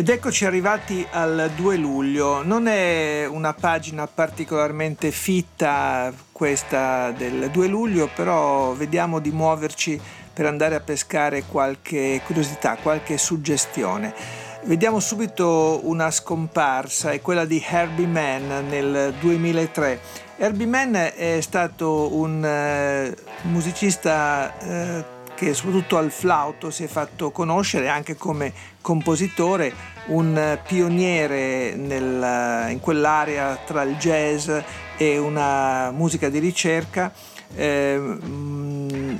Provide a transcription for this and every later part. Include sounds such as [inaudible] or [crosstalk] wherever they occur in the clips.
Ed eccoci arrivati al 2 luglio. Non è una pagina particolarmente fitta questa del 2 luglio, però vediamo di muoverci per andare a pescare qualche curiosità, qualche suggestione. Vediamo subito una scomparsa, è quella di Herbie Mann nel 2003. Herbie Mann è stato un eh, musicista eh, che soprattutto al flauto si è fatto conoscere anche come compositore, un pioniere nel, in quell'area tra il jazz e una musica di ricerca. Eh,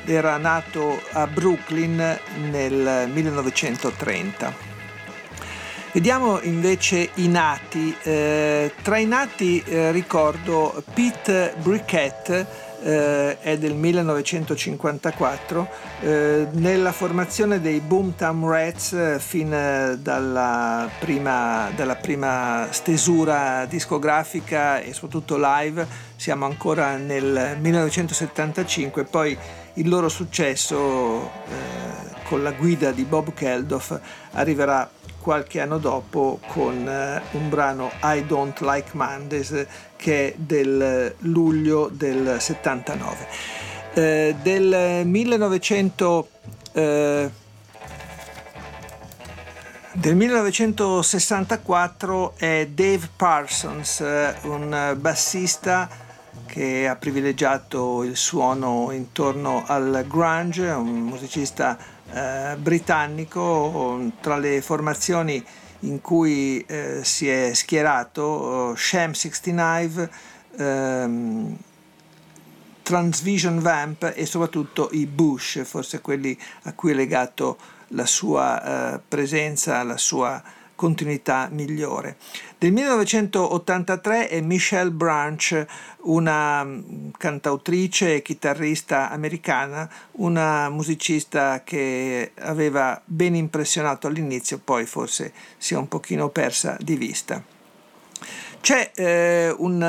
era nato a Brooklyn nel 1930. Vediamo invece i nati. Eh, tra i nati eh, ricordo Pete Briquette, eh, è del 1954, eh, nella formazione dei Boomtown Rats eh, fin eh, dalla prima, dalla prima stesura discografica e soprattutto live, siamo ancora nel 1975, poi il loro successo eh, con la guida di Bob Geldof arriverà qualche anno dopo con eh, un brano I Don't Like Mondays che è del luglio del 79. Eh, del 1900 eh, del 1964 è Dave Parsons, eh, un bassista che ha privilegiato il suono intorno al grunge, un musicista eh, britannico tra le formazioni in cui eh, si è schierato Sham 69, ehm, Transvision Vamp e soprattutto i Bush, forse quelli a cui è legato la sua eh, presenza, la sua continuità migliore. Del 1983 è Michelle Branch, una mm, cantautrice e chitarrista americana, una musicista che aveva ben impressionato all'inizio, poi forse si è un pochino persa di vista. C'è eh, un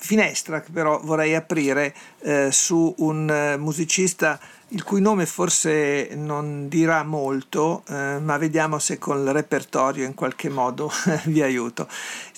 finestra che però vorrei aprire eh, su un eh, musicista il cui nome forse non dirà molto, eh, ma vediamo se con il repertorio in qualche modo [laughs] vi aiuto.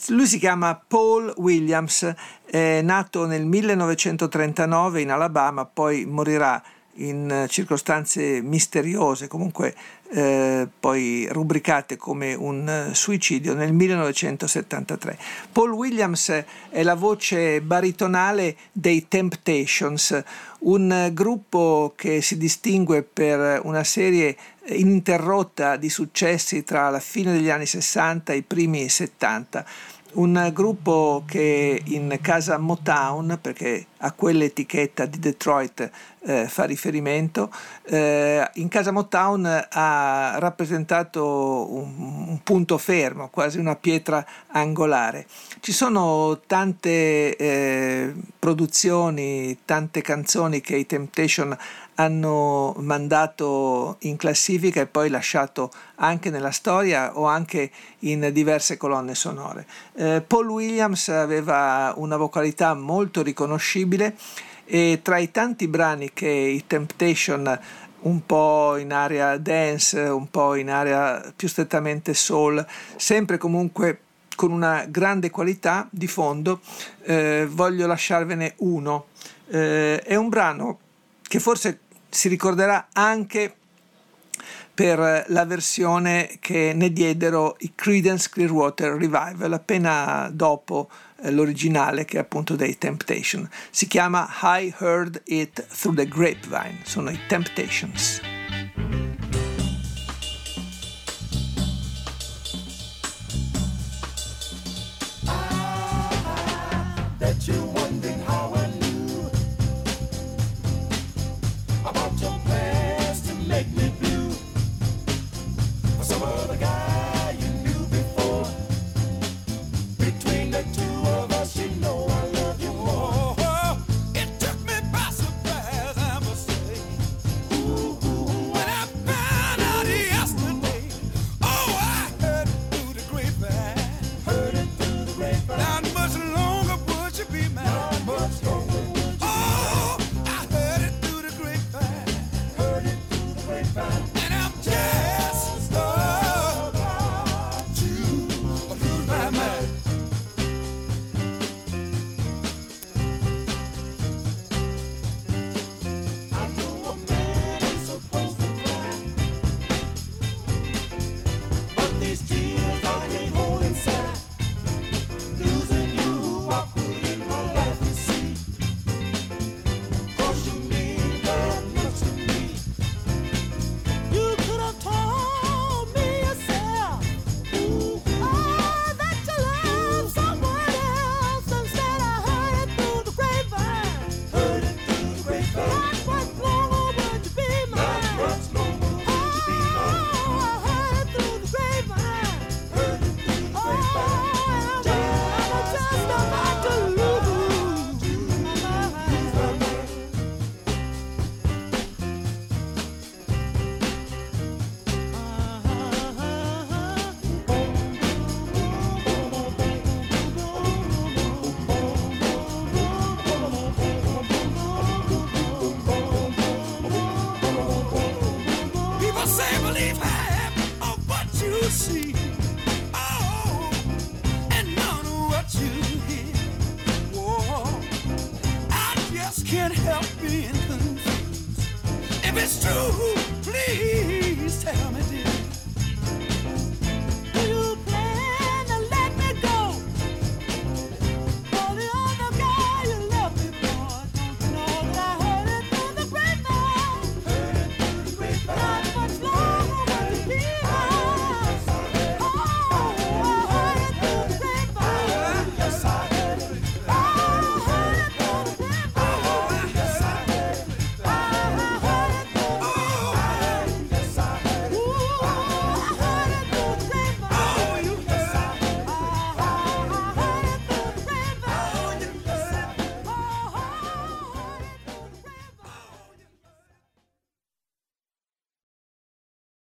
Lui si chiama Paul Williams, è nato nel 1939 in Alabama, poi morirà in circostanze misteriose, comunque eh, poi rubricate come un suicidio nel 1973. Paul Williams è la voce baritonale dei Temptations, un gruppo che si distingue per una serie ininterrotta di successi tra la fine degli anni 60 e i primi 70 un gruppo che in casa Motown, perché a quell'etichetta di Detroit eh, fa riferimento, eh, in casa Motown ha rappresentato un, un, punto fermo, quasi una pietra angolare. Ci sono tante eh, produzioni, tante canzoni che i Temptation hanno mandato in classifica e poi lasciato anche nella storia o anche in diverse colonne sonore. Eh, Paul Williams aveva una vocalità molto riconoscibile e tra i tanti brani che i Temptation un po' in area dance, un po' in area più strettamente soul, sempre comunque con una grande qualità di fondo, eh, voglio lasciarvene uno. Eh, è un brano che forse si ricorderà anche per la versione che ne diedero i Creedence Clearwater Revival appena dopo eh, l'originale che è appunto dei Temptation. Si chiama I Heard It Through the Grapevine, sono i Temptations. like to If it's true, please.